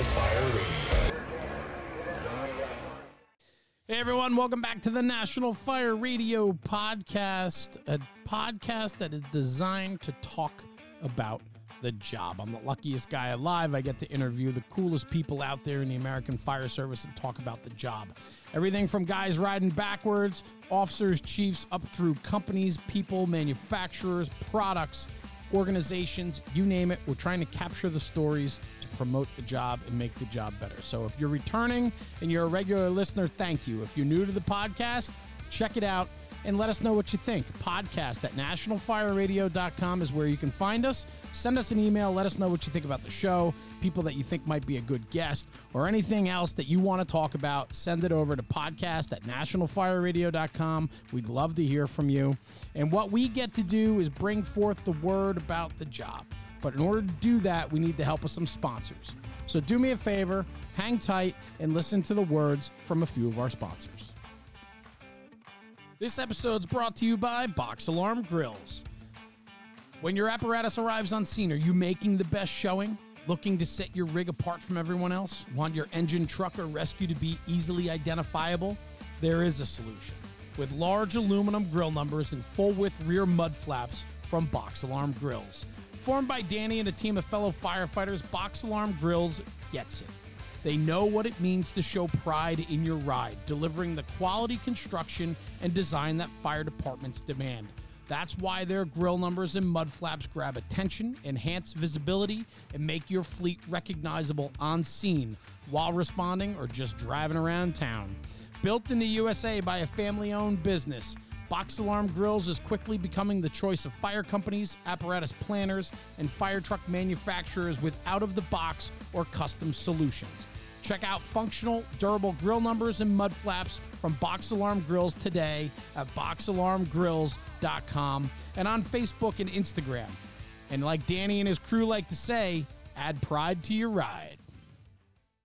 Fire Radio. Hey everyone, welcome back to the National Fire Radio podcast, a podcast that is designed to talk about the job. I'm the luckiest guy alive. I get to interview the coolest people out there in the American Fire Service and talk about the job. Everything from guys riding backwards, officers, chiefs, up through companies, people, manufacturers, products, organizations, you name it. We're trying to capture the stories to promote the job and make the job better. So if you're returning and you're a regular listener, thank you. If you're new to the podcast, check it out and let us know what you think. Podcast at nationalfireradio.com is where you can find us. Send us an email. Let us know what you think about the show, people that you think might be a good guest, or anything else that you want to talk about. Send it over to podcast at nationalfireradio.com. We'd love to hear from you. And what we get to do is bring forth the word about the job. But in order to do that, we need the help of some sponsors. So do me a favor, hang tight, and listen to the words from a few of our sponsors. This episode's brought to you by Box Alarm Grills. When your apparatus arrives on scene, are you making the best showing? Looking to set your rig apart from everyone else? Want your engine, truck, or rescue to be easily identifiable? There is a solution. With large aluminum grill numbers and full width rear mud flaps from Box Alarm Grills. Formed by Danny and a team of fellow firefighters, Box Alarm Grills gets it. They know what it means to show pride in your ride, delivering the quality construction and design that fire departments demand. That's why their grill numbers and mud flaps grab attention, enhance visibility, and make your fleet recognizable on scene while responding or just driving around town. Built in the USA by a family owned business, Box Alarm Grills is quickly becoming the choice of fire companies, apparatus planners, and fire truck manufacturers with out of the box or custom solutions. Check out functional, durable grill numbers and mud flaps from Box Alarm Grills today at boxalarmgrills.com and on Facebook and Instagram. And like Danny and his crew like to say, add pride to your ride.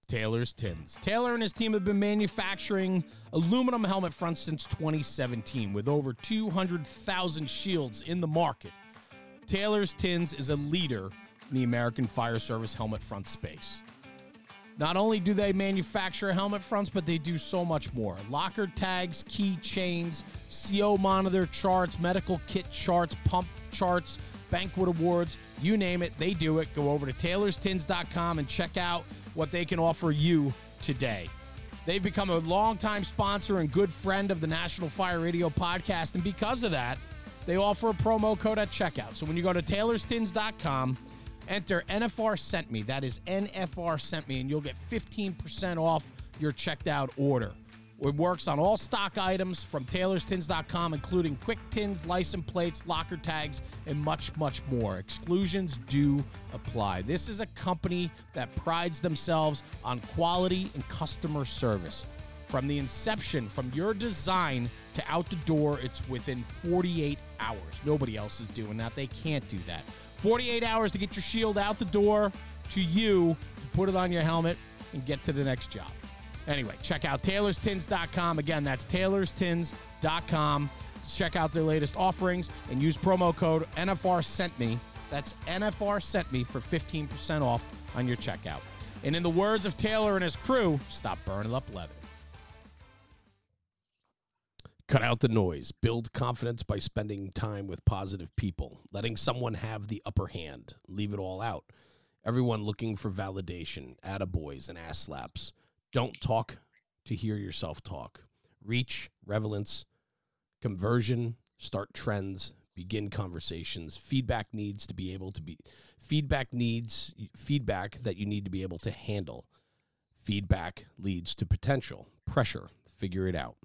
Taylor's Tins. Taylor and his team have been manufacturing aluminum helmet fronts since 2017 with over 200,000 shields in the market. Taylor's Tins is a leader in the American Fire Service helmet front space. Not only do they manufacture helmet fronts, but they do so much more. Locker tags, key chains, CO monitor charts, medical kit charts, pump charts, banquet awards, you name it, they do it. Go over to taylorstins.com and check out what they can offer you today. They've become a longtime sponsor and good friend of the National Fire Radio podcast, and because of that, they offer a promo code at checkout. So when you go to taylorstins.com, enter NFR sent me. That is NFR sent me, and you'll get 15% off your checked out order. It works on all stock items from taylorstins.com, including quick tins, license plates, locker tags, and much, much more. Exclusions do apply. This is a company that prides themselves on quality and customer service. From the inception, from your design to out the door, it's within 48 hours. Nobody else is doing that. They can't do that. 48 hours to get your shield out the door to you to put it on your helmet and get to the next job. Anyway, check out taylorstins.com. Again, that's taylorstins.com. Check out their latest offerings and use promo code NFR sent me. That's NFR sent me for 15% off on your checkout. And in the words of Taylor and his crew, stop burning up leather. Cut out the noise. Build confidence by spending time with positive people, letting someone have the upper hand. Leave it all out. Everyone looking for validation, attaboys and ass slaps. Don't talk to hear yourself talk. Reach, relevance, conversion, start trends, begin conversations. Feedback needs to be able to be feedback needs feedback that you need to be able to handle. Feedback leads to potential, pressure, figure it out.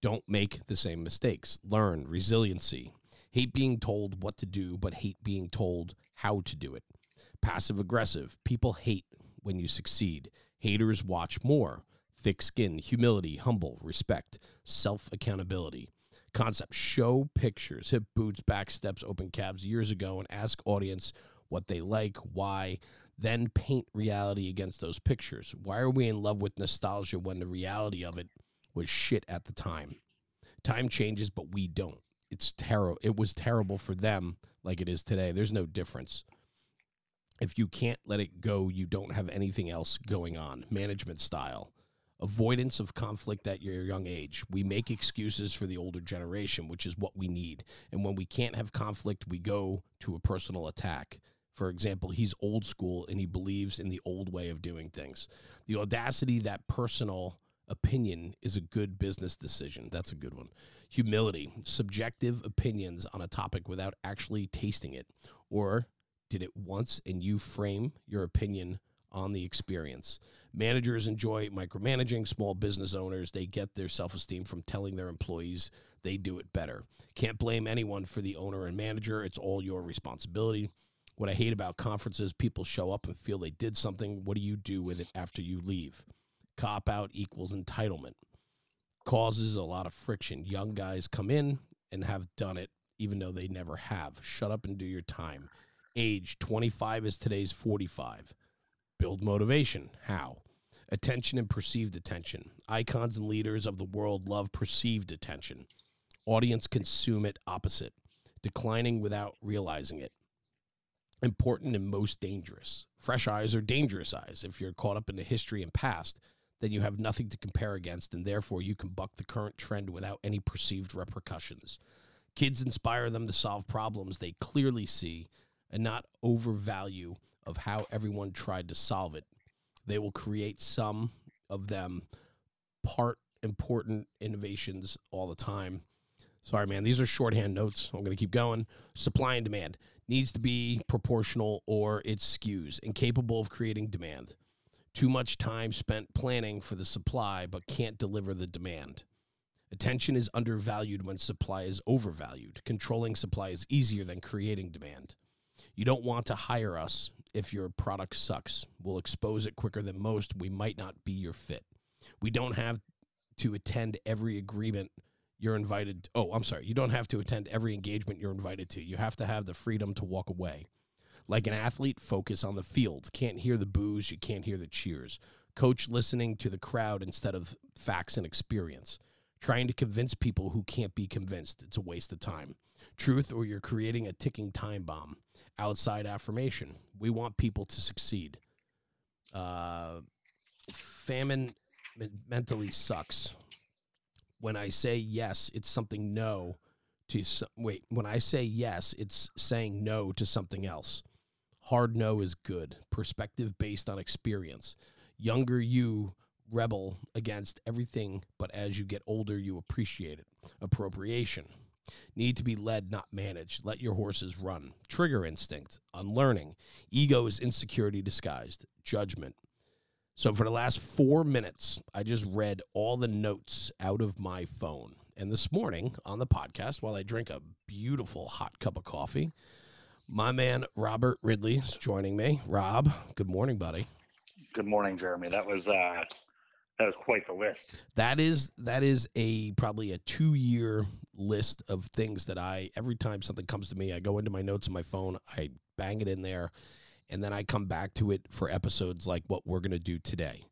Don't make the same mistakes. Learn resiliency. Hate being told what to do, but hate being told how to do it. Passive aggressive. People hate when you succeed. Haters watch more. Thick skin, humility, humble, respect, self accountability. Concept show pictures, hip boots, back steps, open cabs years ago, and ask audience what they like, why, then paint reality against those pictures. Why are we in love with nostalgia when the reality of it was shit at the time? Time changes, but we don't. It's terrible. It was terrible for them like it is today. There's no difference. If you can't let it go, you don't have anything else going on. Management style avoidance of conflict at your young age. We make excuses for the older generation, which is what we need. And when we can't have conflict, we go to a personal attack. For example, he's old school and he believes in the old way of doing things. The audacity that personal opinion is a good business decision. That's a good one. Humility, subjective opinions on a topic without actually tasting it. Or did it once and you frame your opinion on the experience. Managers enjoy micromanaging small business owners. They get their self esteem from telling their employees they do it better. Can't blame anyone for the owner and manager. It's all your responsibility. What I hate about conferences, people show up and feel they did something. What do you do with it after you leave? Cop out equals entitlement. Causes a lot of friction. Young guys come in and have done it, even though they never have. Shut up and do your time. Age 25 is today's 45 Build motivation. How? Attention and perceived attention. Icons and leaders of the world love perceived attention. Audience consume it opposite, declining without realizing it. Important and most dangerous. Fresh eyes are dangerous eyes. If you're caught up in the history and past, then you have nothing to compare against, and therefore you can buck the current trend without any perceived repercussions. Kids inspire them to solve problems they clearly see and not overvalue of how everyone tried to solve it. They will create some of them part important innovations all the time. Sorry, man. These are shorthand notes. I'm going to keep going. Supply and demand needs to be proportional or it skews, incapable of creating demand. Too much time spent planning for the supply but can't deliver the demand. Attention is undervalued when supply is overvalued. Controlling supply is easier than creating demand. You don't want to hire us if your product sucks. We'll expose it quicker than most. We might not be your fit. We don't have to attend every agreement you're invited. Oh, I'm sorry. You don't have to attend every engagement you're invited to. You have to have the freedom to walk away. Like an athlete, focus on the field. Can't hear the boos, you can't hear the cheers. Coach listening to the crowd instead of facts and experience. Trying to convince people who can't be convinced. It's a waste of time. Truth, or you're creating a ticking time bomb outside affirmation. We want people to succeed. Uh, famine mentally sucks. When I say yes, it's something no to wait. When I say yes, it's saying no to something else. Hard no is good. Perspective based on experience. Younger you rebel against everything, but as you get older, you appreciate it. Appropriation need to be led, not managed. Let your horses run. Trigger instinct, unlearning. Ego is insecurity disguised. Judgment. So for the last four minutes, I just read all the notes out of my phone. And this morning on the podcast, while I drink a beautiful hot cup of coffee, my man Robert Ridley is joining me. Rob, good morning, buddy. Good morning, Jeremy. That was uh that was quite the list. That is that is a probably a two year list of things that I every time something comes to me, I go into my notes on my phone, I bang it in there, and then I come back to it for episodes like what we're gonna do today.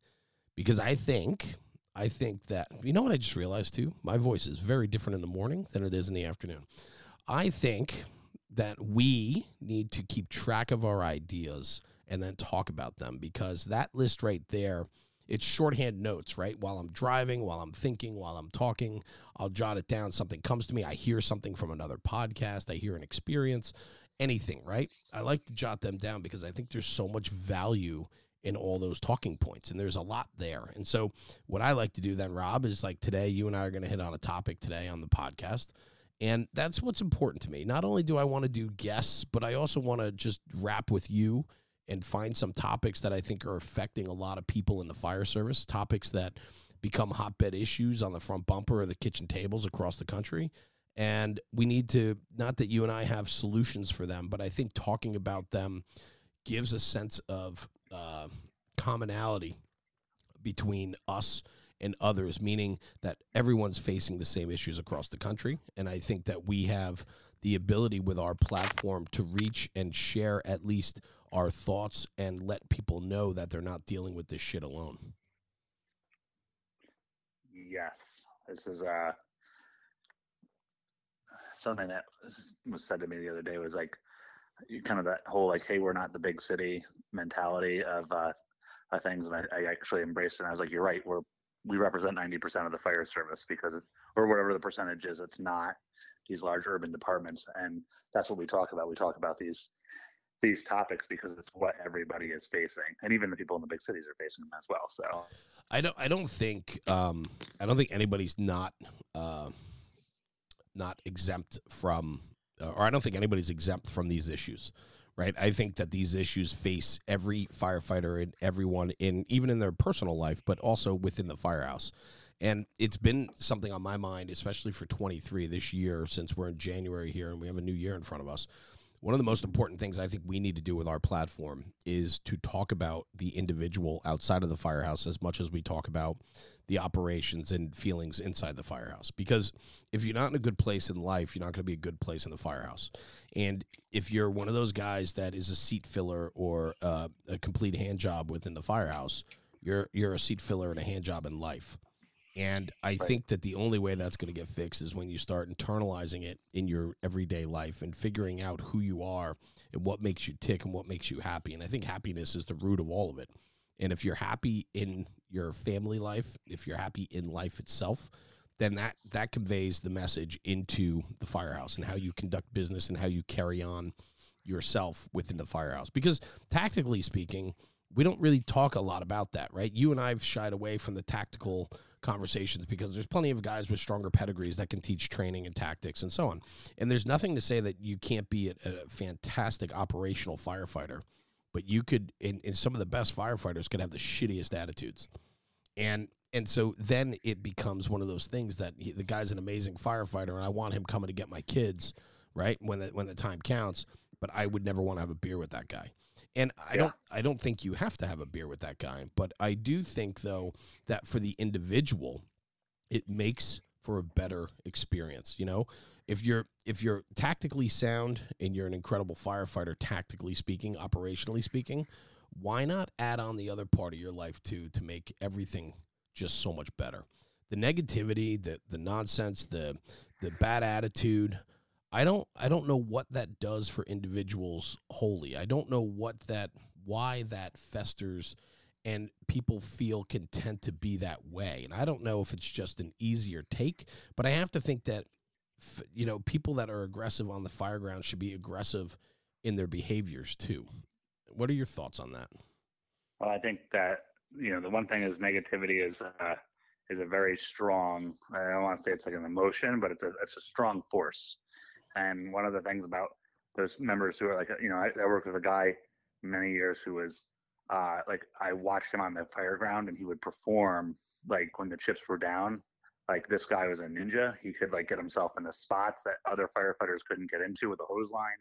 Because I think I think that you know what I just realized too? My voice is very different in the morning than it is in the afternoon. I think that we need to keep track of our ideas and then talk about them because that list right there it's shorthand notes, right? While I'm driving, while I'm thinking, while I'm talking, I'll jot it down. Something comes to me. I hear something from another podcast. I hear an experience, anything, right? I like to jot them down because I think there's so much value in all those talking points and there's a lot there. And so what I like to do then, Rob, is like today, you and I are going to hit on a topic today on the podcast. And that's what's important to me. Not only do I want to do guests, but I also want to just rap with you and find some topics that I think are affecting a lot of people in the fire service, topics that become hotbed issues on the front bumper or the kitchen tables across the country. And we need to, not that you and I have solutions for them, but I think talking about them gives a sense of uh, commonality between us and others, meaning that everyone's facing the same issues across the country. And I think that we have the ability with our platform to reach and share at least our thoughts and let people know that they're not dealing with this shit alone. Yes. This is uh something that was said to me the other day was like you kind of that whole like, hey, we're not the big city mentality of uh, uh things, and I, I actually embraced it. And I was like, you're right, we're we represent ninety percent of the fire service because, or whatever the percentage is, it's not these large urban departments, and that's what we talk about. We talk about these these topics because it's what everybody is facing, and even the people in the big cities are facing them as well. So I don't I don't think um, I don't think anybody's not uh, not exempt from, or I don't think anybody's exempt from these issues. Right, I think that these issues face every firefighter and everyone in even in their personal life, but also within the firehouse. And it's been something on my mind, especially for 23 this year, since we're in January here and we have a new year in front of us one of the most important things I think we need to do with our platform is to talk about the individual outside of the firehouse as much as we talk about the operations and feelings inside the firehouse. Because if you're not in a good place in life, you're not going to be a good place in the firehouse. And if you're one of those guys that is a seat filler or uh, a complete hand job within the firehouse, you're you're a seat filler and a hand job in life. And I right. think that the only way that's going to get fixed is when you start internalizing it in your everyday life and figuring out who you are and what makes you tick and what makes you happy. And I think happiness is the root of all of it. And if you're happy in your family life, if you're happy in life itself, then that that conveys the message into the firehouse and how you conduct business and how you carry on yourself within the firehouse. Because tactically speaking, we don't really talk a lot about that, right? You and I've shied away from the tactical conversations because there's plenty of guys with stronger pedigrees that can teach training and tactics and so on. And there's nothing to say that you can't be a, a fantastic operational firefighter, but you could, and, and some of the best firefighters could have the shittiest attitudes. And and so then it becomes one of those things that he, the guy's an amazing firefighter, and I want him coming to get my kids, right when the when the time counts. But I would never want to have a beer with that guy. And I yeah. don't I don't think you have to have a beer with that guy, but I do think though that for the individual it makes for a better experience, you know? If you're if you're tactically sound and you're an incredible firefighter tactically speaking, operationally speaking, why not add on the other part of your life too to make everything just so much better? The negativity, the the nonsense, the the bad attitude, I don't I don't know what that does for individuals wholly. I don't know what that why that festers and people feel content to be that way. And I don't know if it's just an easier take, but I have to think that you know, people that are aggressive on the fire ground should be aggressive in their behaviors too. What are your thoughts on that? Well, I think that you know the one thing is negativity is uh, is a very strong. I don't want to say it's like an emotion, but it's a it's a strong force. And one of the things about those members who are like, you know, I, I worked with a guy many years who was uh, like, I watched him on the fireground and he would perform like when the chips were down. Like this guy was a ninja. He could like get himself into spots that other firefighters couldn't get into with a hose line.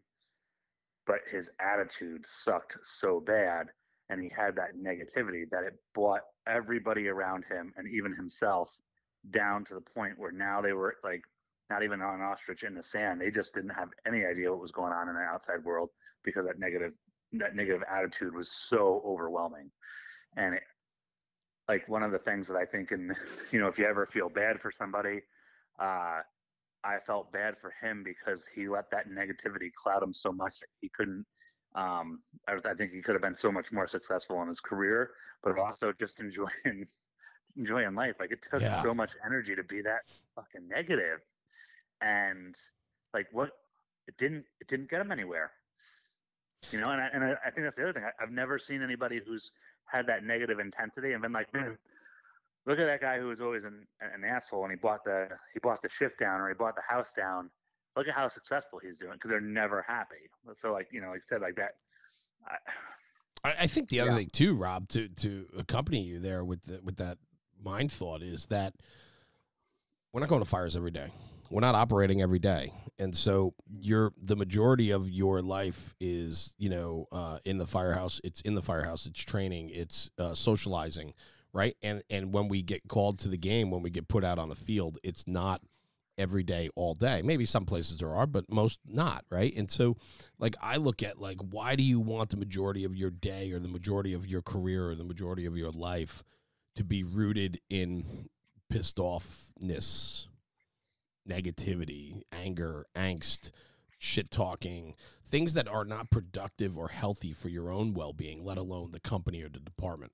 But his attitude sucked so bad and he had that negativity that it brought everybody around him and even himself down to the point where now they were like not even on ostrich in the sand. They just didn't have any idea what was going on in the outside world because that negative that negative attitude was so overwhelming. And it, like one of the things that I think, in you know, if you ever feel bad for somebody, uh, I felt bad for him because he let that negativity cloud him so much that he couldn't. Um, I, I think he could have been so much more successful in his career, but also just enjoying enjoying life. Like it took yeah. so much energy to be that fucking negative and like what it didn't it didn't get him anywhere. You know and I, and I, I think that's the other thing I, have never seen anybody who's had that negative intensity and been like man look at that guy who was always an, an asshole and he bought the he bought the shift down or he bought the house down. Look at how successful he's doing because they're never happy. So like you know like I said like that I, I think the other yeah. thing too rob to to accompany you there with the, with that mind thought is that we're not going to fires every day we're not operating every day. And so you're the majority of your life is you know uh, in the firehouse. It's in the firehouse. It's training. It's uh, socializing right? And and when we get called to the game when we get put out on the field it's not every day all day. Maybe some places there are but most not right? And so like i look at like why do you want the majority of your day or the majority of your career or the majority of your life to be rooted in pissed offness negativity, anger, angst, shit talking, things that are not productive or healthy for your own well-being let alone the company or the department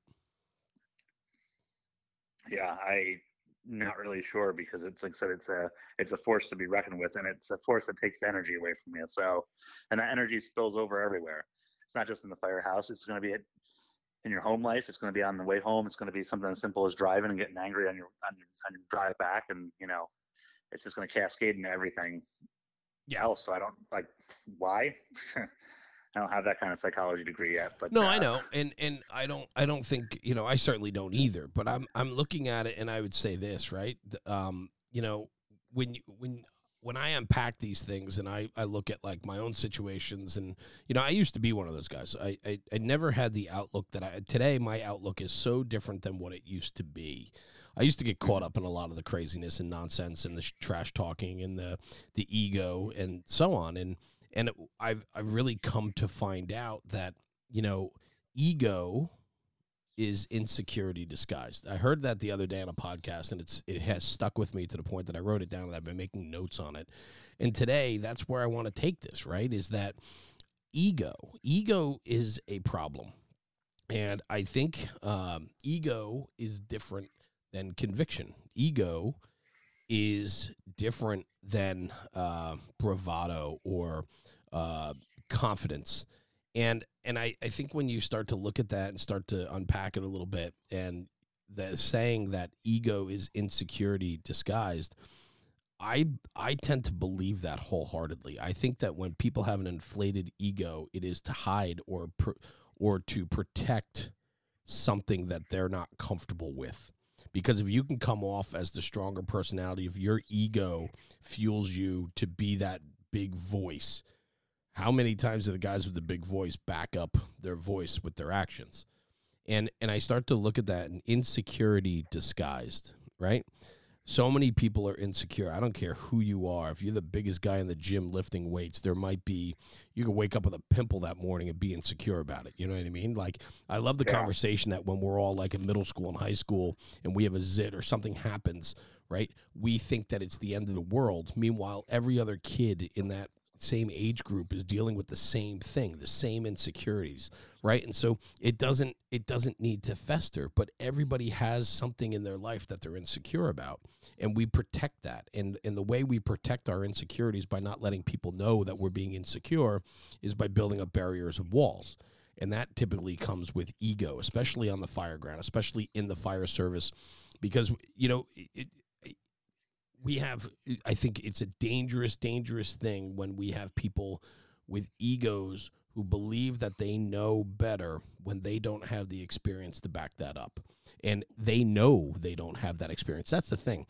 yeah i not really sure because it's like I said, it's a it's a force to be reckoned with, and it's a force that takes energy away from you. So, and that energy spills over everywhere. It's not just in the firehouse. It's going to be in your home life. It's going to be on the way home. It's going to be something as simple as driving and getting angry on your on your, on your drive back, and you know, it's just going to cascade into everything yeah. else. So I don't like why. I don't have that kind of psychology degree yet, but no, uh, I know, and and I don't, I don't think you know, I certainly don't either. But I'm I'm looking at it, and I would say this, right? Um, you know, when you when when I unpack these things and I, I look at like my own situations and you know I used to be one of those guys I, I, I never had the outlook that I today my outlook is so different than what it used to be I used to get caught up in a lot of the craziness and nonsense and the trash talking and the the ego and so on and and it, I've I've really come to find out that you know ego is insecurity disguised. I heard that the other day on a podcast, and it's it has stuck with me to the point that I wrote it down and I've been making notes on it. And today, that's where I want to take this. Right? Is that ego? Ego is a problem, and I think um, ego is different than conviction. Ego is different than uh, bravado or uh, confidence. And and I, I think when you start to look at that and start to unpack it a little bit and the saying that ego is insecurity disguised, I I tend to believe that wholeheartedly. I think that when people have an inflated ego, it is to hide or or to protect something that they're not comfortable with. Because if you can come off as the stronger personality, if your ego fuels you to be that big voice, how many times do the guys with the big voice back up their voice with their actions? And and I start to look at that and insecurity disguised, right? So many people are insecure. I don't care who you are. If you're the biggest guy in the gym lifting weights, there might be you can wake up with a pimple that morning and be insecure about it. You know what I mean? Like I love the yeah. conversation that when we're all like in middle school and high school and we have a zit or something happens, right? We think that it's the end of the world. Meanwhile, every other kid in that same age group is dealing with the same thing, the same insecurities, right? And so it doesn't it doesn't need to fester, but everybody has something in their life that they're insecure about, and we protect that. And and the way we protect our insecurities by not letting people know that we're being insecure is by building up barriers of walls. And that typically comes with ego, especially on the fire ground, especially in the fire service, because you know it, we have i think it's a dangerous dangerous thing when we have people with egos who believe that they know better when they don't have the experience to back that up. And they know they don't have that experience. That's the thing.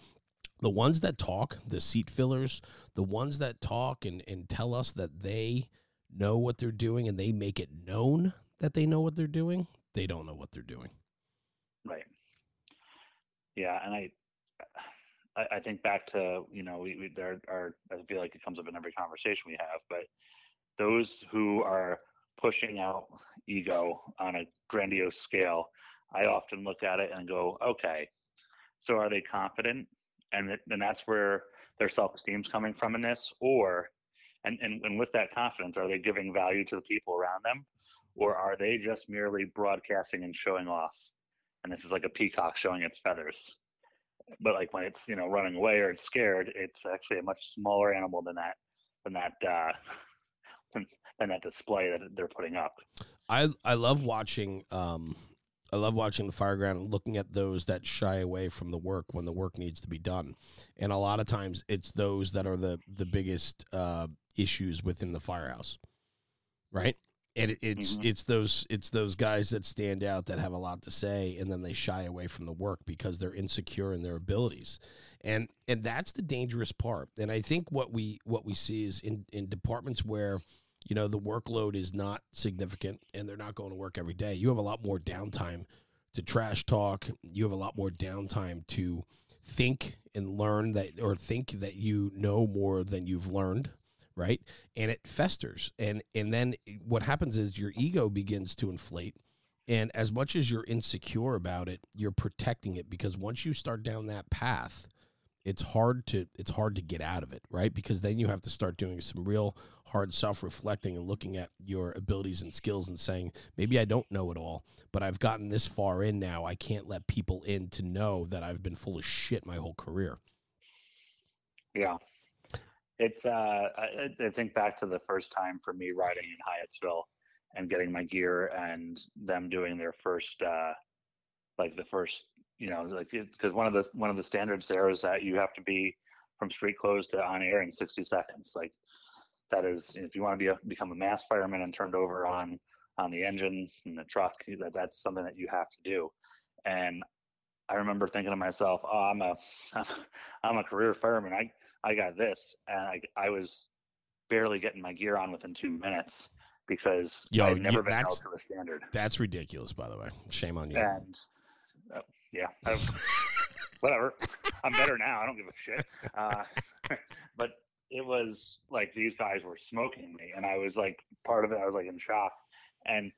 The ones that talk the seat fillers the ones that talk and, and tell us that they know what they're doing and they make it known that they know what they're doing they don't know what they're doing. Right. Yeah and i I, I think back to you know we, we there are I feel like it comes up in every conversation we have, but those who are pushing out ego on a grandiose scale, I often look at it and go, okay, so are they confident? And then that's where their self esteem's coming from in this, or and, and and with that confidence, are they giving value to the people around them, or are they just merely broadcasting and showing off? And this is like a peacock showing its feathers but like when it's you know running away or it's scared, it's actually a much smaller animal than that than that uh, than that display that they're putting up. I I love watching um I love watching the fireground and looking at those that shy away from the work when the work needs to be done. And a lot of times it's those that are the the biggest uh, issues within the firehouse. Right? And it, it's mm-hmm. it's those it's those guys that stand out that have a lot to say and then they shy away from the work because they're insecure in their abilities. And and that's the dangerous part. And i think what we what we see is in in departments where you know the workload is not significant and they're not going to work every day you have a lot more downtime to trash talk. You have a lot more downtime to think and learn that or think that you know more than you've learned right and it festers and and then what happens is your ego begins to inflate and as much as you're insecure about it you're protecting it because once you start down that path it's hard to it's hard to get out of it, right? Because then you have to start doing some real hard self-reflecting and looking at your abilities and skills and saying, maybe I don't know it all, but I've gotten this far in now. I can't let people in to know that I've been full of shit my whole career. Yeah. It's uh I, I think back to the first time for me riding in Hyattsville and getting my gear and them doing their first uh like the first you know like because one of the one of the standards there is that you have to be from street clothes to on air in 60 seconds. Like that is if you want to be a, become a mass fireman and turned over on on the engine and the truck that that's something that you have to do. And i remember thinking to myself oh i'm a i'm a career fireman i i got this and i i was barely getting my gear on within two minutes because Yo, i've never been held that's- to a standard That's ridiculous, by the way. Shame on you. and uh, yeah, whatever. I'm better now. I don't give a shit. Uh, but it was like these guys were smoking me, and I was like part of it. I was like in shock, and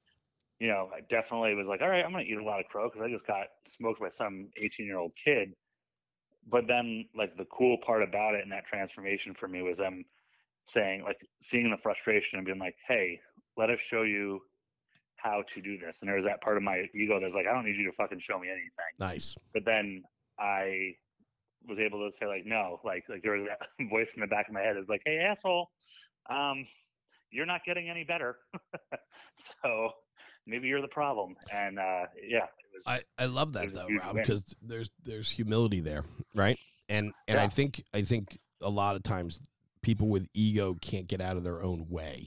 you know, I definitely was like, all right, I'm gonna eat a lot of crow because I just got smoked by some 18 year old kid. But then, like the cool part about it and that transformation for me was them saying, like, seeing the frustration and being like, hey, let us show you how to do this. And there was that part of my ego that's like, I don't need you to fucking show me anything. Nice. But then I was able to say like, no, like like there was that voice in the back of my head is like, hey asshole, um, you're not getting any better. so maybe you're the problem. And uh, yeah, it was. I, I love that though, Rob, because there's there's humility there, right? And and I think I think a lot of times people with ego can't get out of their own way.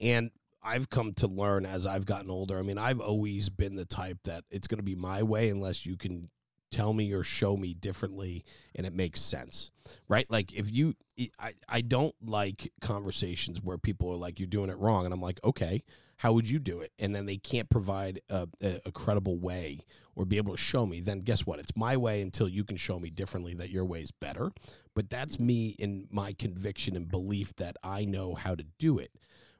And I've come to learn as I've gotten older. I mean, I've always been the type that it's going to be my way unless you can tell me or show me differently and it makes sense. Right? Like if you I I don't like conversations where people are like you're doing it wrong and I'm like, "Okay, how would you do it?" And then they can't provide a, a, a credible way or be able to show me, then guess what? It's my way until you can show me differently that your way is better. But that's me in my conviction and belief that I know how to do it.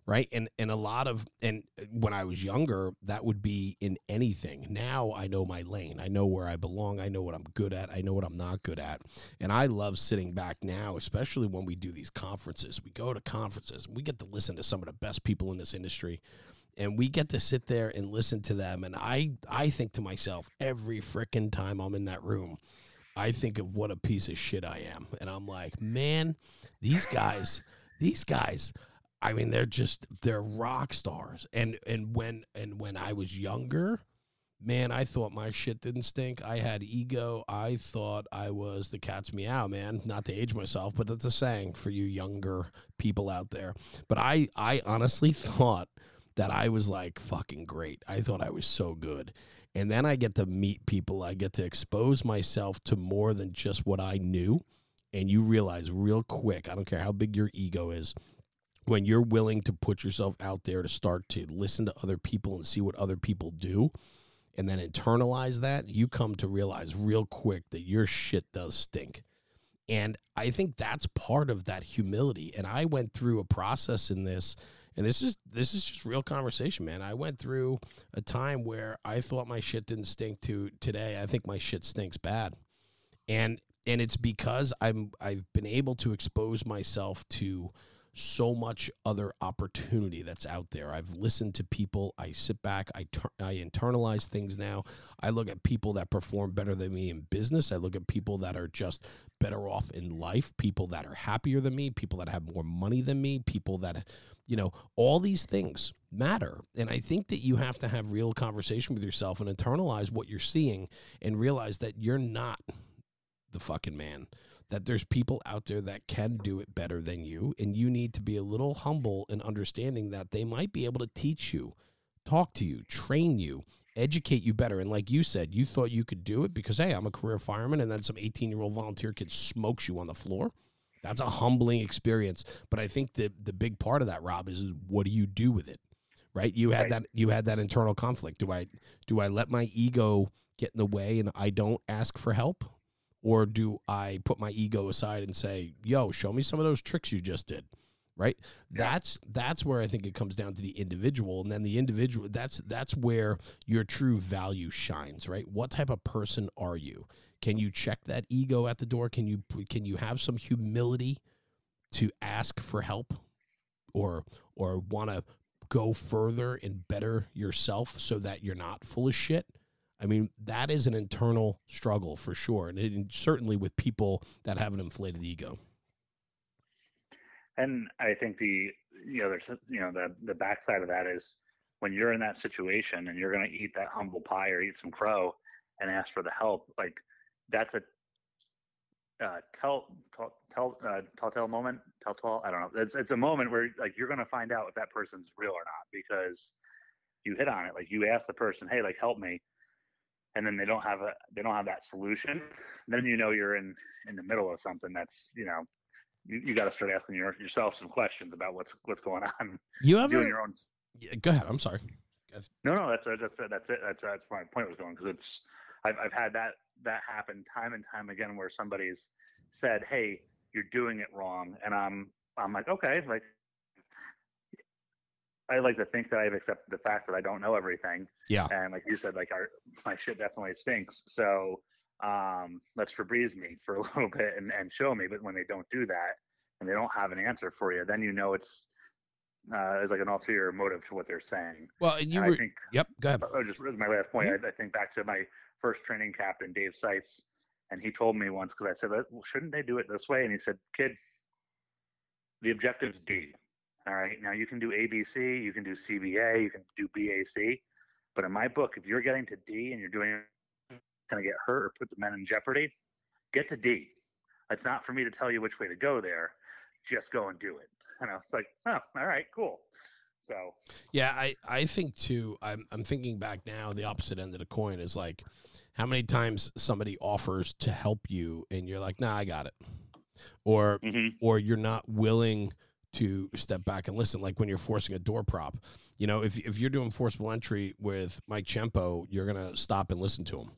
Right. And and a lot of and uh, when I was younger, that would be in anything. Now I know my lane. I know where I belong. I know what I'm good at. I know what I'm not good at. And I love sitting back now, especially when we do these conferences. We go to conferences we get to listen to some of the best people in this industry and we get to sit there and listen to them and i i think to myself every frickin' time i'm in that room i think of what a piece of shit i am and i'm like man these guys these guys i mean they're just they're rock stars and and when and when i was younger man i thought my shit didn't stink i had ego i thought i was the cat's meow man not to age myself but that's a saying for you younger people out there but i i honestly thought that I was like fucking great. I thought I was so good. And then I get to meet people, I get to expose myself to more than just what I knew. And you realize real quick, I don't care how big your ego is, when you're willing to put yourself out there to start to listen to other people and see what other people do and then internalize that, you come to realize real quick that your shit does stink. And I think that's part of that humility. And I went through a process in this and this is this is just real conversation, man. I went through a time where I thought my shit didn't stink to today. I think my shit stinks bad. And and it's because I'm I've been able to expose myself to so much other opportunity that's out there. I've listened to people. I sit back. I tur- I internalize things now. I look at people that perform better than me in business. I look at people that are just better off in life. People that are happier than me. People that have more money than me. People that you know all these things matter and i think that you have to have real conversation with yourself and internalize what you're seeing and realize that you're not the fucking man that there's people out there that can do it better than you and you need to be a little humble and understanding that they might be able to teach you talk to you train you educate you better and like you said you thought you could do it because hey i'm a career fireman and then some 18 year old volunteer kid smokes you on the floor that's a humbling experience. But I think the the big part of that, Rob, is what do you do with it? Right? You had Right. that you had that internal conflict. Do I do I let my ego get in the way and I don't ask for help? Or do I put my ego aside and say, yo, show me some of those tricks you just did? right Yeah. that's that's where i think it comes down to the individual and then the individual that's that's where your true value shines right what type of person are you can you check that ego at the door can you can you have some humility to ask for help or or want to go further and better yourself so that you're not full of shit i mean that is an internal struggle for sure and, it, and certainly with people that have an inflated ego. And I think the you know there's you know the the backside of that is when you're in that situation and you're going to eat that humble pie or eat some crow and ask for the help like that's a uh, tell tell tell uh, telltale moment telltale I don't know. It's it's a moment where like you're going to find out if that person's real or not because you hit on it. Like you ask the person hey like help me and then they don't have a they don't have that solution then you know you're in in the middle of something that's you know you, you got to start asking your, yourself some questions about what's what's going on. You doing your own Yeah, go ahead i'm sorry. No no that's that's that's it that's that's where my point was going because it's I've, I've had that that happen time and time again where somebody's said hey you're doing it wrong and i'm i'm like okay like i like to think that i've accepted the fact that i don't know everything Yeah. and like you said like our my shit definitely stinks so um let's Febreze me for a little bit and, and show me but when they don't do that and they don't have an answer for you then you know it's uh there's like an ulterior motive to what they're saying well and you and were i think yep go ahead oh, just my last point. I, I think back to my first training captain, Dave Sipes, and he told me once because I said, well, "Shouldn't they do it this way?" And he said, "Kid, the objective's D. All right, now you can do ABC, you can do CBA, you can do BAC, but in my book, if you're getting to D and you're doing going to get hurt or put the men in jeopardy, get to D. It's not for me to tell you which way to go there. Just go and do it." And I was like, "Oh, all right, cool." So Yeah, I, I think too. I'm I'm thinking back now. The opposite end of the coin is like, how many times somebody offers to help you and you're like, nah, I got it, or mhm. or you're not willing to step back and listen. Like when you're forcing a door prop, you know, if if you're doing forcible entry with Mike Ciampo, you're gonna stop and listen to him.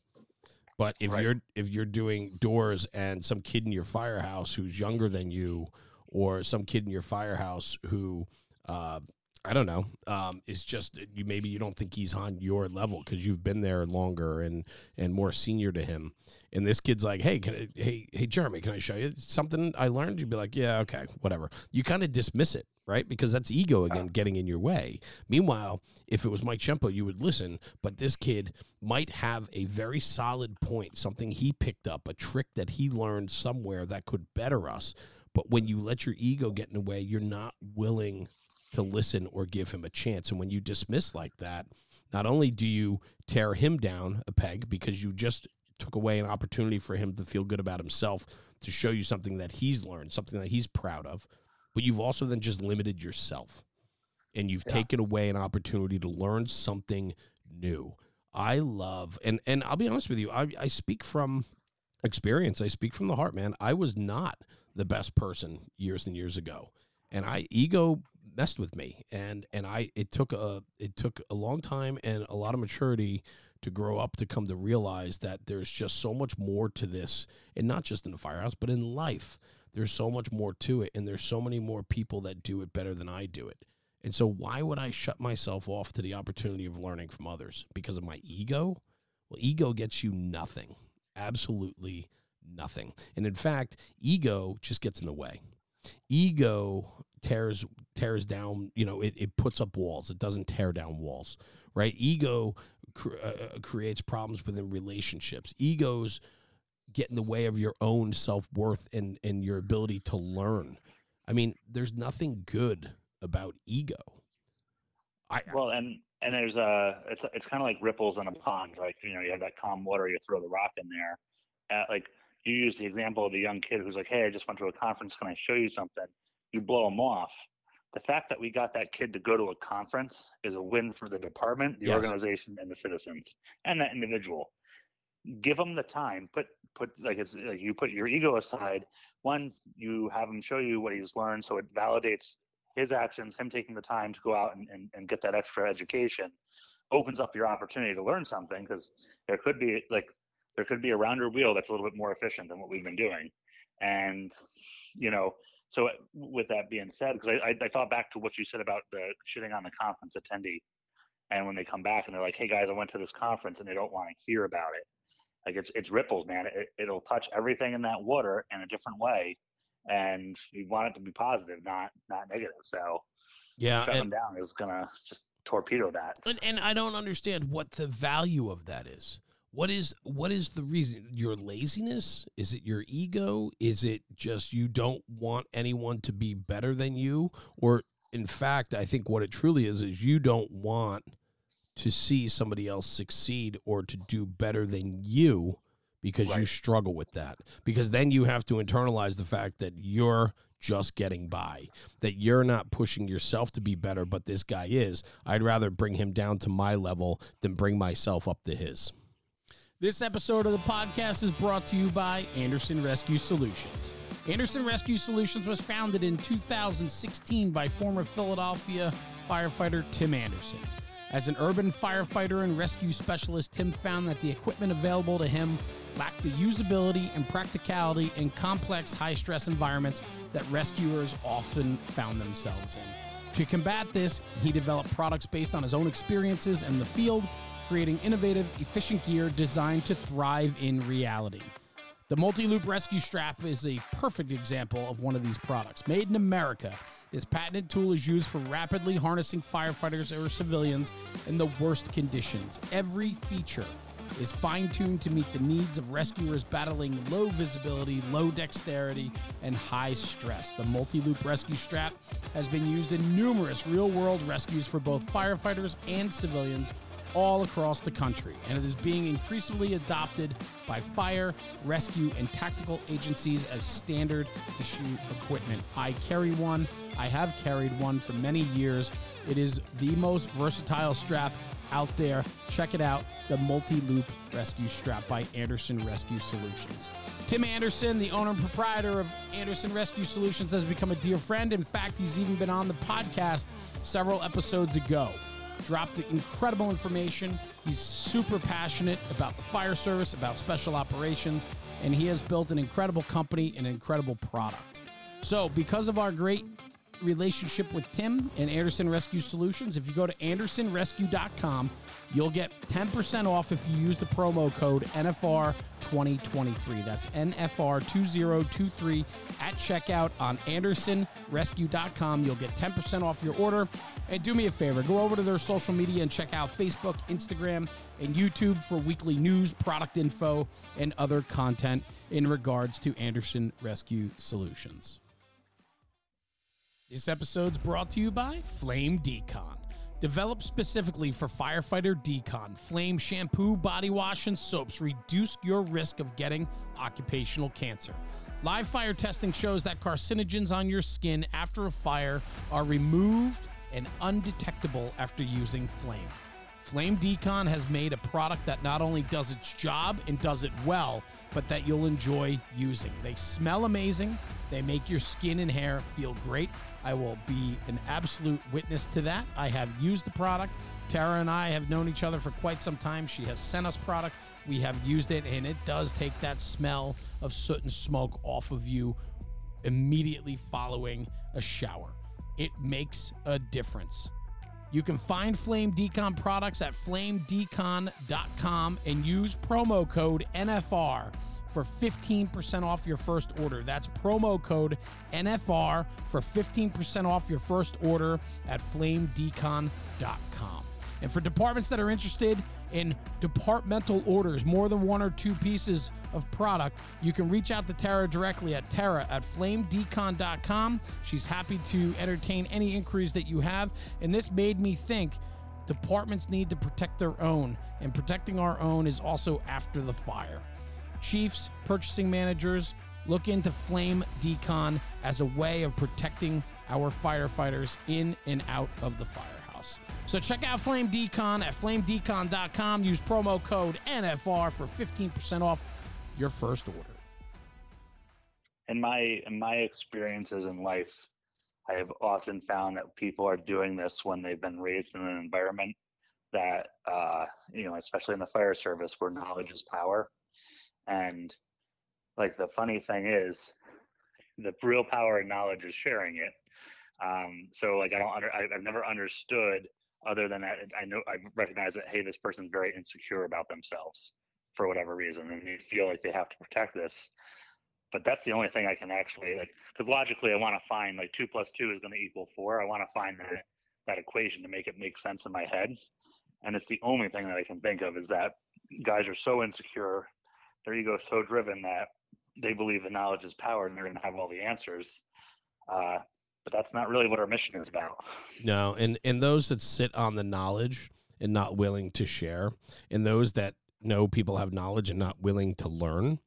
But if Right. you're if you're doing doors and some kid in your firehouse who's younger than you, or some kid in your firehouse who uh, I don't know. Um, it's just you maybe you don't think he's on your level because you've been there longer and and more senior to him. And this kid's like, hey, can I, hey, hey, Jeremy, can I show you something I learned? You'd be like, yeah, okay, whatever. You kind of dismiss it, right? Because that's ego again getting in your way. Meanwhile, if it was Mike Ciampo, you would listen. But this kid might have a very solid point, something he picked up, a trick that he learned somewhere that could better us. But when you let your ego get in the way, you're not willing to listen or give him a chance. And when you dismiss like that, not only do you tear him down a peg because you just took away an opportunity for him to feel good about himself, to show you something that he's learned, something that he's proud of, but you've also then just limited yourself and you've Yeah. taken away an opportunity to learn something new. I love and and I'll be honest with you, I, I speak from experience. I speak from the heart, man. I was not the best person years and years ago. And I ego messed with me and and I it took a it took a long time and a lot of maturity to grow up to come to realize that there's just so much more to this and not just in the firehouse but in life. There's so much more to it and there's so many more people that do it better than I do it. And so why would I shut myself off to the opportunity of learning from others? Because of my ego? Well ego gets you nothing. Absolutely nothing. And in fact ego just gets in the way. Ego tears tears down you know it, it puts up walls it doesn't tear down walls right ego cr- uh, creates problems within relationships egos get in the way of your own self-worth and and your ability to learn i mean there's nothing good about ego i Well, and and there's a it's it's kind of like ripples in a pond, like You know, you have that calm water, you throw the rock in there. Uh, like you use the example of the young kid who's like, "Hey, I just went to a conference. Can I show you something?" You blow them off. The fact that we got that kid to go to a conference is a win for the department, the Yes. organization, and the citizens, and that individual. Give them the time. Put put like it's like you put your ego aside. One, you have him show you what he's learned, so it validates his actions, him taking the time to go out and, and, and get that extra education opens up your opportunity to learn something because there could be like there could be a rounder wheel that's a little bit more efficient than what we've been doing. And, you know, so uh, with that being said, because I, I, I thought back to what you said about the shitting on the conference attendee, and when they come back and they're like, "Hey guys, I went to this conference," and they don't want to hear about it. Like it's it's ripples, man. It, it'll touch everything in that water in a different way, and you want it to be positive, not not negative. So yeah, shutting them down is gonna just torpedo that. And, and I don't understand what the value of that is. What is what is the reason? Your laziness? Is it your ego? Is it just you don't want anyone to be better than you? Or in fact, I think what it truly is is you don't want to see somebody else succeed or to do better than you because right. you struggle with that. Because then you have to internalize the fact that you're just getting by, that you're not pushing yourself to be better, but this guy is. I'd rather bring him down to my level than bring myself up to his. This episode of the podcast is brought to you by Anderson Rescue Solutions. Anderson Rescue Solutions was founded in 2016 by former Philadelphia firefighter Tim Anderson. As an urban firefighter and rescue specialist, Tim found that the equipment available to him lacked the usability and practicality in complex high stress environments that rescuers often found themselves in. To combat this, he developed products based on his own experiences in the field creating innovative, efficient gear designed to thrive in reality. The Multi Loop Rescue Strap is a perfect example of one of these products. Made in America, this patented tool is used for rapidly harnessing firefighters or civilians in the worst conditions. Every feature is fine tuned to meet the needs of rescuers battling low visibility, low dexterity, and high stress. The multi loop rescue strap has been used in numerous real world rescues for both firefighters and civilians all across the country, and it is being increasingly adopted by fire, rescue, and tactical agencies as standard issue equipment. I carry one. I have carried one for many years. It is the most versatile strap out there. Check it out the Multi Loop Rescue Strap by Anderson Rescue Solutions. Tim Anderson, the owner and proprietor of Anderson Rescue Solutions, has become a dear friend. In fact, he's even been on the podcast several episodes ago dropped incredible information. He's super passionate about the fire service, about special operations, and he has built an incredible company and an incredible product. So, because of our great relationship with Tim and Anderson Rescue Solutions, if you go to andersonrescue.com, you'll get 10% off if you use the promo code NFR2023. That's NFR2023 at checkout on andersonrescue.com. You'll get 10% off your order. And do me a favor, go over to their social media and check out Facebook, Instagram, and YouTube for weekly news, product info, and other content in regards to Anderson Rescue Solutions. This episode's brought to you by Flame Decon. Developed specifically for firefighter decon, Flame shampoo, body wash, and soaps reduce your risk of getting occupational cancer. Live fire testing shows that carcinogens on your skin after a fire are removed and undetectable after using Flame. Flame Decon has made a product that not only does its job and does it well, but that you'll enjoy using. They smell amazing, they make your skin and hair feel great. I will be an absolute witness to that. I have used the product. Tara and I have known each other for quite some time. She has sent us product. We have used it, and it does take that smell of soot and smoke off of you immediately following a shower. It makes a difference. You can find Flame Decon products at flamedecon.com and use promo code NFR for 15% off your first order. That's promo code NFR for 15% off your first order at flamedecon.com. And for departments that are interested in departmental orders, more than one or two pieces of product, you can reach out to Tara directly at Tara at flamedecon.com. She's happy to entertain any inquiries that you have. And this made me think departments need to protect their own, and protecting our own is also after the fire. Chiefs, purchasing managers, look into Flame Decon as a way of protecting our firefighters in and out of the firehouse. So check out Flame Decon at flamedecon.com. Use promo code NFR for 15% off your first order. In my in my experiences in life, I have often found that people are doing this when they've been raised in an environment that uh, you know, especially in the fire service where knowledge is power. And like the funny thing is, the real power and knowledge is sharing it. Um, so like I don't under, I, I've never understood other than that I know I recognize that hey this person's very insecure about themselves for whatever reason and they feel like they have to protect this. But that's the only thing I can actually like because logically I want to find like two plus two is going to equal four. I want to find that that equation to make it make sense in my head. And it's the only thing that I can think of is that guys are so insecure, their ego so driven that they believe the knowledge is power and they're going to have all the answers. Uh, but that's not really what our mission is about. No, and and those that sit on the knowledge and not willing to share, and those that know people have knowledge and not willing to learn,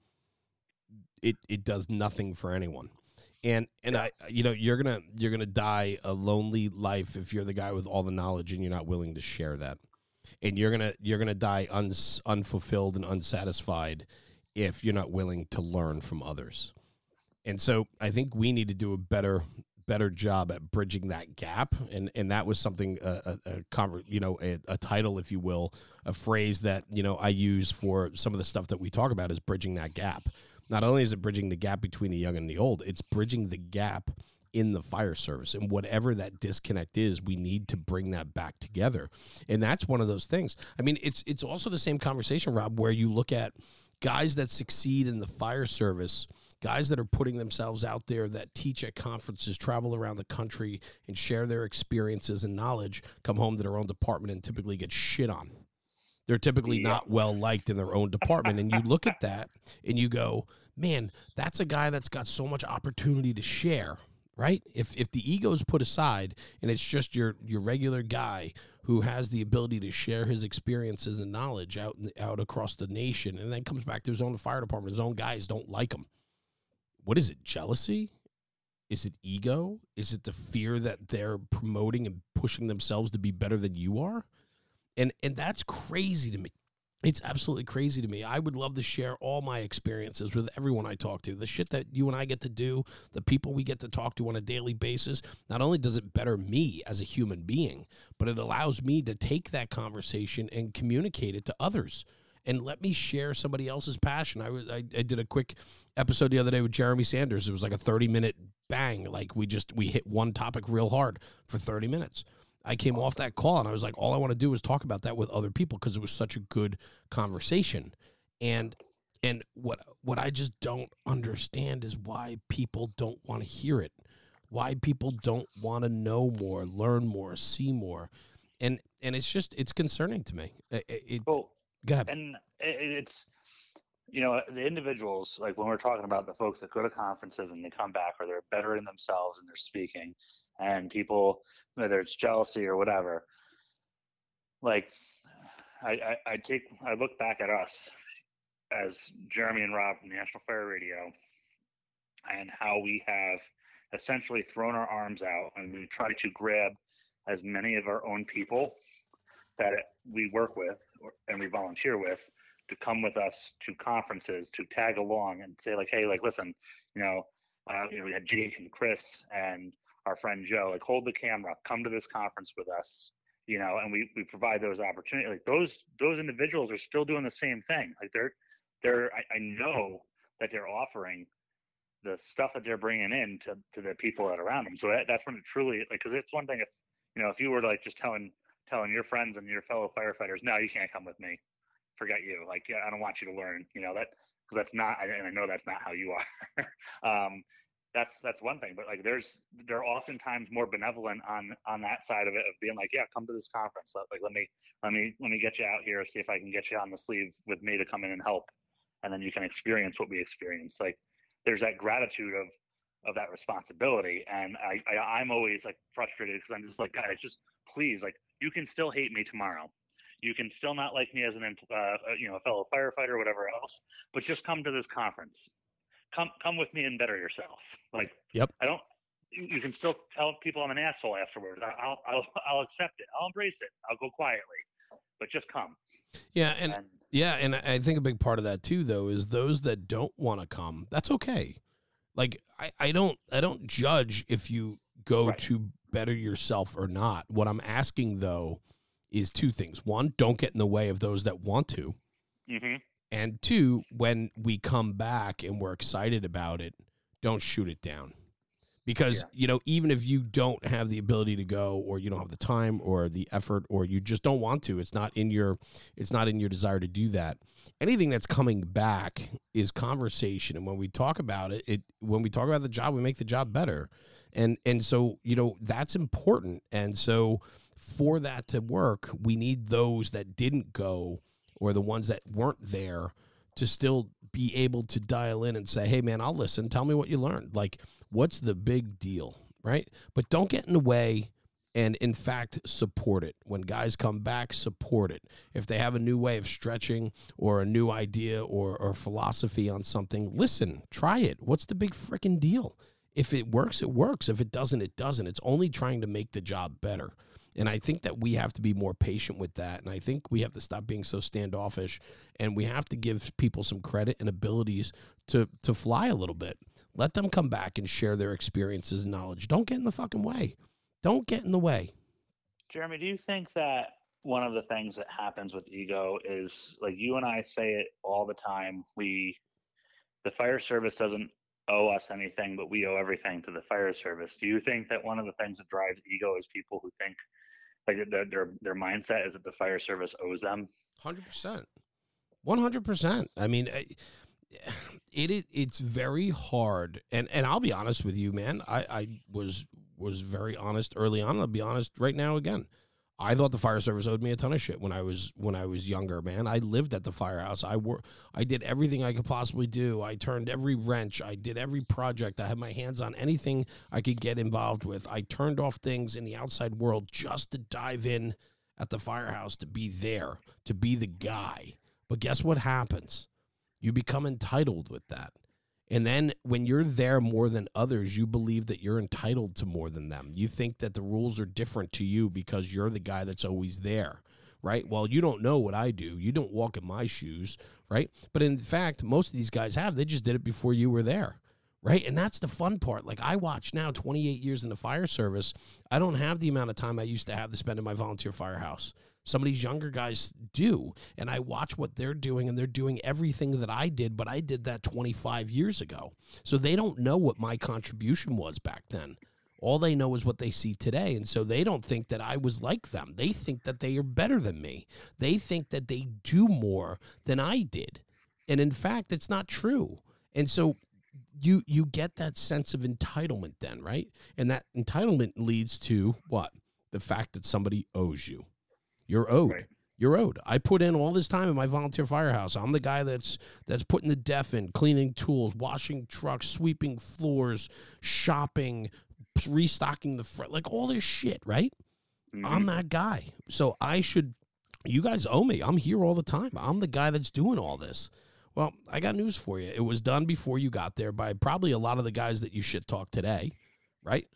it it does nothing for anyone. And and I you know you're gonna you're gonna die a lonely life if you're the guy with all the knowledge and you're not willing to share that, and you're gonna you're gonna die uns, unfulfilled and unsatisfied if you're not willing to learn from others. And so I think we need to do a better better job at bridging that gap. And and that was something a, a, a you know a, a, title if you will a phrase that you know I use for some of the stuff that we talk about is bridging that gap. Not only is it bridging the gap between the young and the old it's bridging the gap in the fire service. And whatever that disconnect is we need to bring that back together. And that's one of those things. I mean it's it's also the same conversation rob where you look at guys that succeed in the fire service guys that are putting themselves out there that teach at conferences, travel around the country, and share their experiences and knowledge, come home to their own department and typically get shit on. They're typically yeah. not well liked in their own department. and you look at that and you go, man, that's a guy that's got so much opportunity to share right if if the ego is put aside and it's just your your regular guy who has the ability to share his experiences and knowledge out out across the nation and then comes back to his own fire department his own guys don't like him what is it? Jealousy? Is it ego? Is it the fear that they're promoting and pushing themselves to be better than you are? And and that's crazy to me. It's absolutely crazy to me. I would love to share all my experiences with everyone I talk to. The shit that you and I get to do, the people we get to talk to on a daily basis, not only does it better me as a human being, but it allows me to take that conversation and communicate it to others and let me share somebody else's passion. I I, I did a quick episode the other day with Jeremy Sanders. It was like a 30 minute bang. Like we just we hit one topic real hard for 30 minutes. I came awesome. off that call and I was like, all I want to do is talk about that with other people because it was such a good conversation. And and what what I just don't understand is why people don't want to hear it. Why people don't want to know more, learn more, see more. And and it's just it's concerning to me. It, it, well, Go ahead. And uh, it's you know the individuals like when we're talking about the folks that go to conferences and they come back or they're better in themselves and they're speaking and people whether it's jealousy or whatever like I, I, I take i look back at us as jeremy and rob from national fire radio and how we have essentially thrown our arms out and we try to grab as many of our own people that we work with and we volunteer with to come with us to conferences to tag along and say like hey like listen you know uh, you know we had jake and chris and our friend joe like hold the camera come to this conference with us you know and we we provide those opportunities like those those individuals are still doing the same thing like they're they're i, I know that they're offering the stuff that they're bringing in to, to the people that are around them so that, that's when it truly like because it's one thing if you know if you were like just telling telling your friends and your fellow firefighters, no, you can't come with me. Forget you. Like, I don't want you to learn, you know, that, because that's not, and I know that's not how you are. um, that's, that's one thing, but like, there's, they're oftentimes more benevolent on, on that side of it of being like, yeah, come to this conference. Like, let me, let me, let me get you out here. See if I can get you on the sleeve with me to come in and help. And then you can experience what we experience. Like, there's that gratitude of, of that responsibility. And I, I am always like frustrated because I'm just like, God, I just please like you can still hate me tomorrow. You can still not like me as an uh, uh, you know a fellow firefighter or whatever else, but just come to this conference. Come come with me and better yourself. Like yep, I don't. You can still tell people I'm an asshole afterwards. I'll I'll I'll accept it. I'll embrace it. I'll go quietly, but just come. Yeah, and, and yeah, and I think a big part of that too, though, is those that don't want to come. That's okay. Like I, I don't I don't judge if you go right. to better yourself or not. What I'm asking though is two things. One, don't get in the way of those that want to. Mm-hmm. And two, when we come back and we're excited about it, don't shoot it down because Yeah. you know even if you don't have the ability to go or you don't have the time or the effort or you just don't want to it's not in your it's not in your desire to do that anything that's coming back is conversation and when we talk about it it when we talk about the job we make the job better and and so you know that's important and so for that to work we need those that didn't go or the ones that weren't there to still be able to dial in and say hey man i'll listen. Tell me what you learned. Like what's the big deal right? But don't get in the way and in fact support it. When guys come back support it. If they have a new way of stretching or a new idea or, or philosophy on something listen try it. What's the big freaking deal? If it works it works. If it doesn't it doesn't. It's only trying to make the job better and I think that we have to be more patient with that. And I think we have to stop being so standoffish and we have to give people some credit and abilities to to fly a little bit. Let them come back and share their experiences and knowledge. Don't get in the fucking way. Don't get in the way. Jeremy, do you think that one of the things that happens with ego is like you and I say it all the time. We, the fire service doesn't owe us anything, but we owe everything to the fire service. Do you think that one of the things that drives ego is people who think like their their, their mindset is that the fire service owes them? Hundred percent, one hundred percent. I mean, I- it is. It's very hard, and and I'll be honest with you, man. I I was was very honest early on. I'll be honest right now again. I thought the fire service owed me a ton of shit when I was when I was younger, man. I lived at the firehouse. I wor- I did everything I could possibly do. I turned every wrench. I did every project. I had my hands on anything I could get involved with. I turned off things in the outside world just to dive in at the firehouse to be there, to be the guy. But guess what happens? You become entitled with that. And then when you're there more than others, you believe that you're entitled to more than them. You think that the rules are different to you because you're the guy that's always there, right? Well, you don't know what I do. You don't walk in my shoes, right? But in fact, most of these guys have. They just did it before you were there, right? And that's the fun part. Like I watch now 28 years in the fire service. I don't have the amount of time I used to have to spend in my volunteer firehouse. Some of these younger guys do. And I watch what they're doing, and they're doing everything that I did, but I did that 25 years ago. So they don't know what my contribution was back then. All they know is what they see today. And so they don't think that I was like them. They think that they are better than me. They think that they do more than I did. And in fact, it's not true. And so you you get that sense of entitlement then, right? And that entitlement leads to what? The fact that somebody owes you. You're owed. Right. You're owed. I put in all this time in my volunteer firehouse. I'm the guy that's that's putting the def in, cleaning tools, washing trucks, sweeping floors, shopping, restocking the front, like all this shit, right? I'm Mhm. that guy. So I should you guys owe me. I'm here all the time. I'm the guy that's doing all this. Well, I got news for you. It was done before you got there by probably a lot of the guys that you shit talk today, right?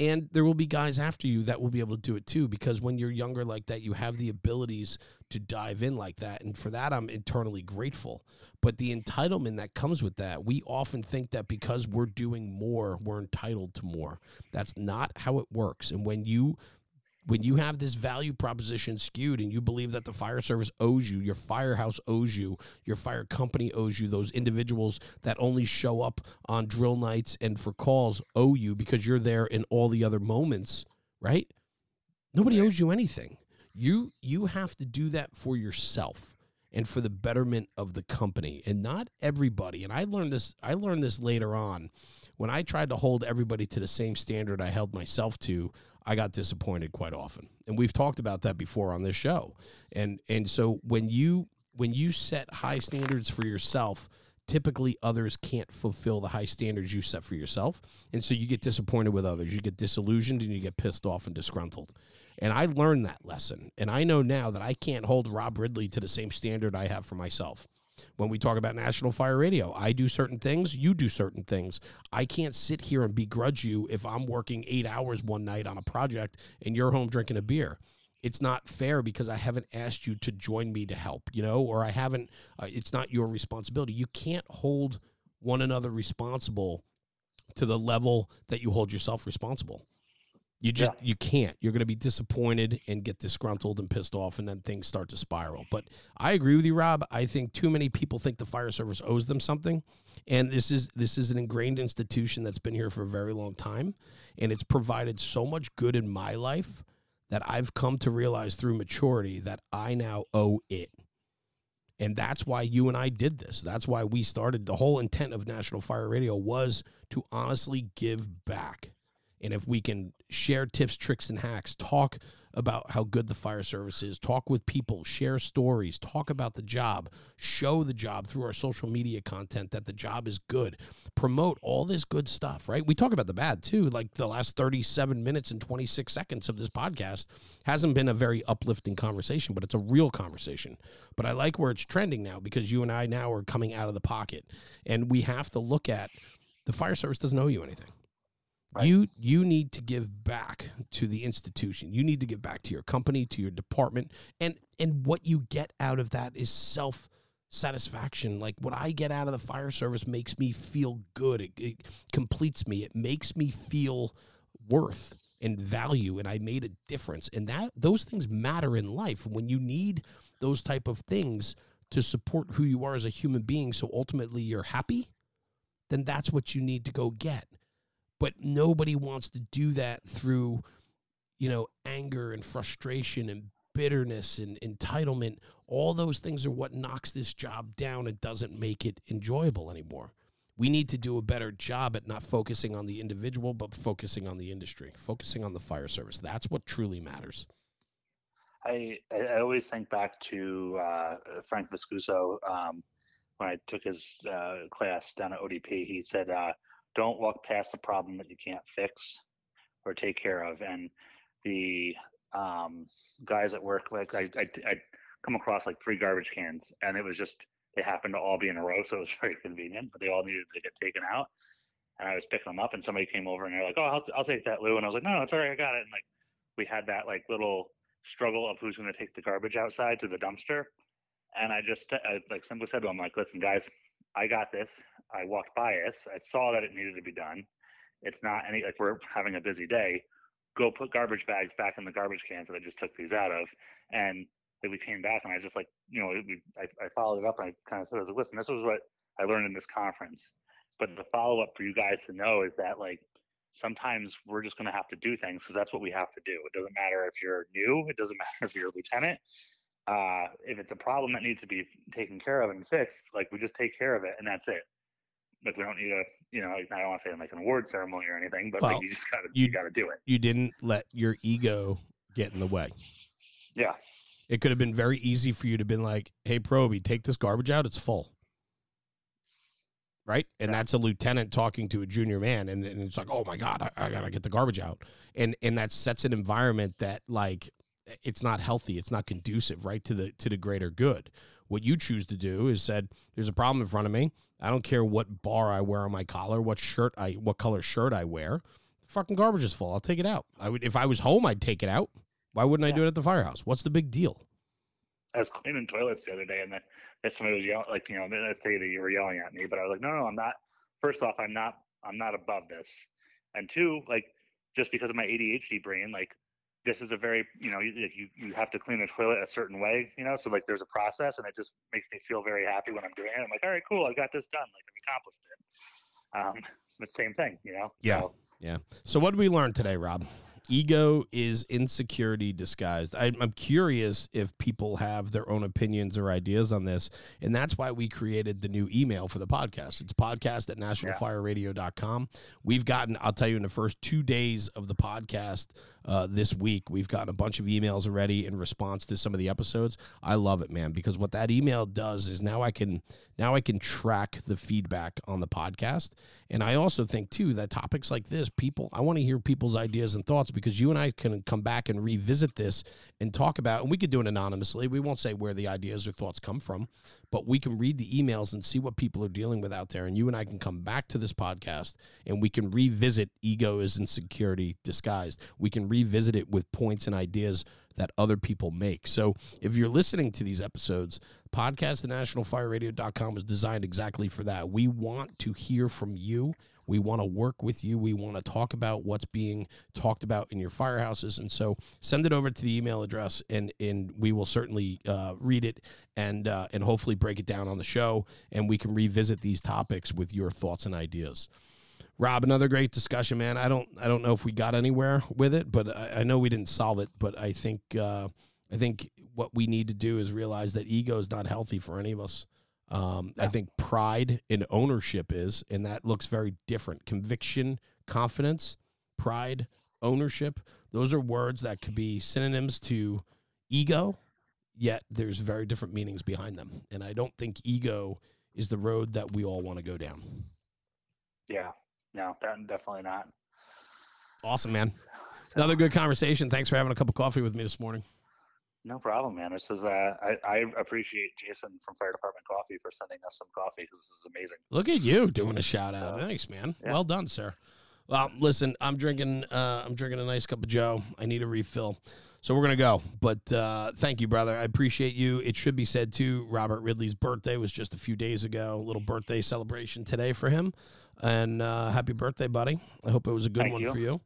And there will be guys after you that will be able to do it too because when you're younger like that, you have the abilities to dive in like that. And for that, I'm internally grateful. But the entitlement that comes with that, we often think that because we're doing more, we're entitled to more. That's not how it works. And when you when you have this value proposition skewed and you believe that the fire service owes you, your firehouse owes you, your fire company owes you, those individuals that only show up on drill nights and for calls owe you because you're there in all the other moments, right? Nobody owes you anything. You you have to do that for yourself and for the betterment of the company and not everybody. And I learned this I learned this later on when I tried to hold everybody to the same standard I held myself to, I got disappointed quite often. And we've talked about that before on this show. And and so when you when you set high standards for yourself, typically others can't fulfill the high standards you set for yourself. And so you get disappointed with others. You get disillusioned and you get pissed off and disgruntled. And I learned that lesson. And I know now that I can't hold Rob Ridley to the same standard I have for myself when we talk about National Fire Radio. I do certain things, you do certain things. I can't sit here and begrudge you if I'm working eight hours one night on a project and you're home drinking a beer. It's not fair because I haven't asked you to join me to help, you know, or I haven't, uh, it's not your responsibility. You can't hold one another responsible to the level that you hold yourself responsible. You just you can't. You're going to be disappointed and get disgruntled and pissed off, and then things start to spiral. But I agree with you, Rob. I think too many people think the fire service owes them something, and this is this is an ingrained institution that's been here for a very long time, and it's provided so much good in my life that I've come to realize through maturity that I now owe it. And that's why you and I did this. That's why we started. The whole intent of National Fire Radio was to honestly give back and if we can share tips, tricks, and hacks, talk about how good the fire service is, talk with people, share stories, talk about the job, show the job through our social media content that the job is good, promote all this good stuff, right? We talk about the bad too. Like the last 37 minutes and 26 seconds of this podcast hasn't been a very uplifting conversation, but it's a real conversation. But I like where it's trending now because you and I now are coming out of the pocket and we have to look at the fire service doesn't owe you anything. Right. You you need to give back to the institution. You need to give back to your company, to your department, and and what you get out of that is self satisfaction. Like what I get out of the fire service makes me feel good. It, it completes me. It makes me feel worth and value, and I made a difference. And that those things matter in life. When you need those type of things to support who you are as a human being, so ultimately you're happy, then that's what you need to go get but nobody wants to do that through you know anger and frustration and bitterness and entitlement. All those things are what knocks this job down and doesn't make it enjoyable anymore. We need to do a better job at not focusing on the individual but focusing on the industry focusing on the fire service. That's what truly matters. I i always think back to uh, frank viscuso um, when i took his uh, class down at odp he said uh, don't walk past a problem that you can't fix or take care of. And the um, guys at work, like I, I, I come across like three garbage cans, and it was just they happened to all be in a row, so it was very convenient. But they all needed to get taken out, and I was picking them up, and somebody came over and they're like, "Oh, I'll, I'll take that, Lou," and I was like, "No, it's all right, I got it." And like we had that like little struggle of who's going to take the garbage outside to the dumpster, and I just I, like simply said to them, like, "Listen, guys, I got this. I walked by us. I saw that it needed to be done. It's not any like we're having a busy day. Go put garbage bags back in the garbage cans that I just took these out of. And then we came back and I just like, you know, I, I followed it up and I kind of said, I was like, listen, this was what I learned in this conference. But the follow up for you guys to know is that like sometimes we're just going to have to do things because that's what we have to do. It doesn't matter if you're new. It doesn't matter if you're a lieutenant uh, if it's a problem that needs to be taken care of and fixed, like we just take care of it and that's it. Like we don't need a, you know, I don't want to say like an award ceremony or anything, but well, like you just gotta, you, you gotta do it. You didn't let your ego get in the way. Yeah. It could have been very easy for you to have been like, "Hey, Proby, take this garbage out. It's full." Right, and yeah. that's a lieutenant talking to a junior man, and, and it's like, "Oh my god, I, I gotta get the garbage out," and and that sets an environment that like it's not healthy it's not conducive right to the to the greater good what you choose to do is said there's a problem in front of me. I don't care what bar i wear on my collar what shirt i what color shirt i wear the fucking garbage is full. I'll take it out. I would if i was home i'd take it out. Why wouldn't yeah. i do it at the firehouse? What's the big deal? I was cleaning toilets the other day, and then somebody was yelling, like, you know, let's say that you were yelling at me, but I was like, no, no, I'm not. First off, I'm not, I'm not above this, and two, like, just because of my ADHD brain, like, this is a very you know you, you you have to clean the toilet a certain way you know so like there's a process and it just makes me feel very happy when i'm doing it i'm like all right cool i got this done like i've accomplished it um but same thing you know yeah so, yeah so what did we learn today rob ego is insecurity disguised. I, am curious if people have their own opinions or ideas on this. And that's why we created the new email for the podcast. It's podcast at nationalfireradio.com. We've gotten, I'll tell you, in the first two days of the podcast uh, this week, we've gotten a bunch of emails already in response to some of the episodes. I love it, man, because what that email does is now I can now I can track the feedback on the podcast. And I also think too that topics like this, people I want to hear people's ideas and thoughts because you and I can come back and revisit this and talk about, and we could do it anonymously. We won't say where the ideas or thoughts come from, but we can read the emails and see what people are dealing with out there. And you and I can come back to this podcast and we can revisit ego is insecurity disguised. We can revisit it with points and ideas that other people make. So if you're listening to these episodes, podcast at nationalfireradio.com was designed exactly for that. We want to hear from you We want to work with you. We want to talk about what's being talked about in your firehouses. And so send it over to the email address, and and we will certainly uh, read it and uh, and hopefully break it down on the show, and we can revisit these topics with your thoughts and ideas. Rob, another great discussion, man. I don't I don't know if we got anywhere with it, but I, I know we didn't solve it. But I think uh, I think what we need to do is realize that ego is not healthy for any of us. Um, I think pride and ownership is, and that looks very different. Conviction, confidence, pride, ownership. Those are words that could be synonyms to ego, yet there's very different meanings behind them. And I don't think ego is the road that we all want to go down. Yeah, no, definitely not. Awesome, man. So, Another good conversation. Thanks for having a cup of coffee with me this morning. No problem, man. This is uh, I, I appreciate Jason from Fire Department Coffee for sending us some coffee because this is amazing. Look at you doing a shout out. So, Thanks, man. yeah. Well done, sir. Well, listen, I'm drinking. Uh, I'm drinking a nice cup of Joe. I need a refill, so we're gonna go. But uh, thank you, brother. I appreciate you. It should be said too. Robert Ridley's birthday was just a few days ago. A little birthday celebration today for him, and uh, happy birthday, buddy. I hope it was a good Thank one you. for you.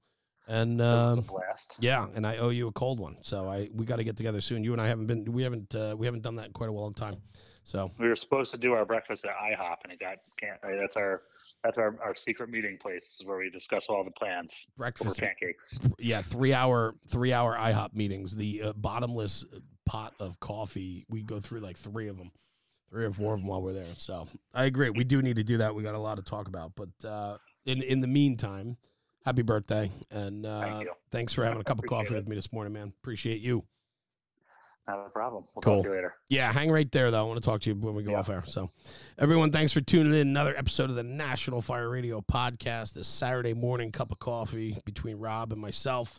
And It was um, a blast. yeah, and I owe you a cold one. So I we got to get together soon. You and I haven't been. We haven't. Uh, we haven't done that in quite a long time. So We were supposed to do our breakfast at IHOP, and it got can't. uh, That's our that's our, our secret meeting place where we discuss all the plans over breakfast pancakes. yeah three hour three hour ihop meetings the uh, bottomless pot of coffee we go through like three of them three or four of them while we're there so i agree we do need to do that we got a lot to talk about but uh in in the meantime happy birthday and uh Thank thanks for having a cup of coffee it. with me this morning man appreciate you Not a problem. We'll Cool. talk to you later. yeah hang right there though i want to talk to you when we go Yeah. off air so everyone thanks for tuning in another episode of the national fire radio podcast this saturday morning cup of coffee between rob and myself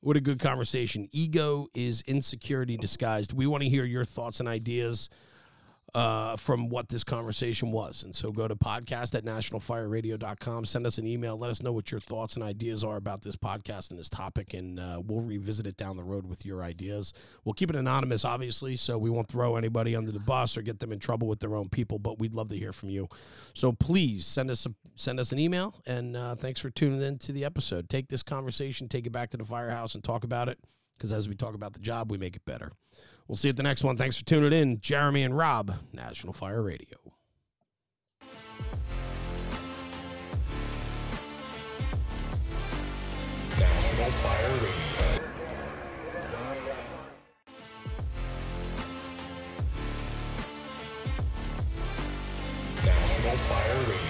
what a good conversation ego is insecurity disguised we want to hear your thoughts and ideas uh, from what this conversation was. And so go to podcast at nationalfireradio.com. Send us an email. Let us know what your thoughts and ideas are about this podcast and this topic. And uh, we'll revisit it down the road with your ideas. We'll keep it anonymous, obviously, so we won't throw anybody under the bus or get them in trouble with their own people. But we'd love to hear from you. So please send us a, send us an email. And uh, thanks for tuning in to the episode. Take this conversation, take it back to the firehouse, and talk about it. Because as we talk about the job, we make it better. We'll see you at the next one. Thanks for tuning in. Jeremy and Rob, National Fire Radio. National Fire Radio. National Fire Radio.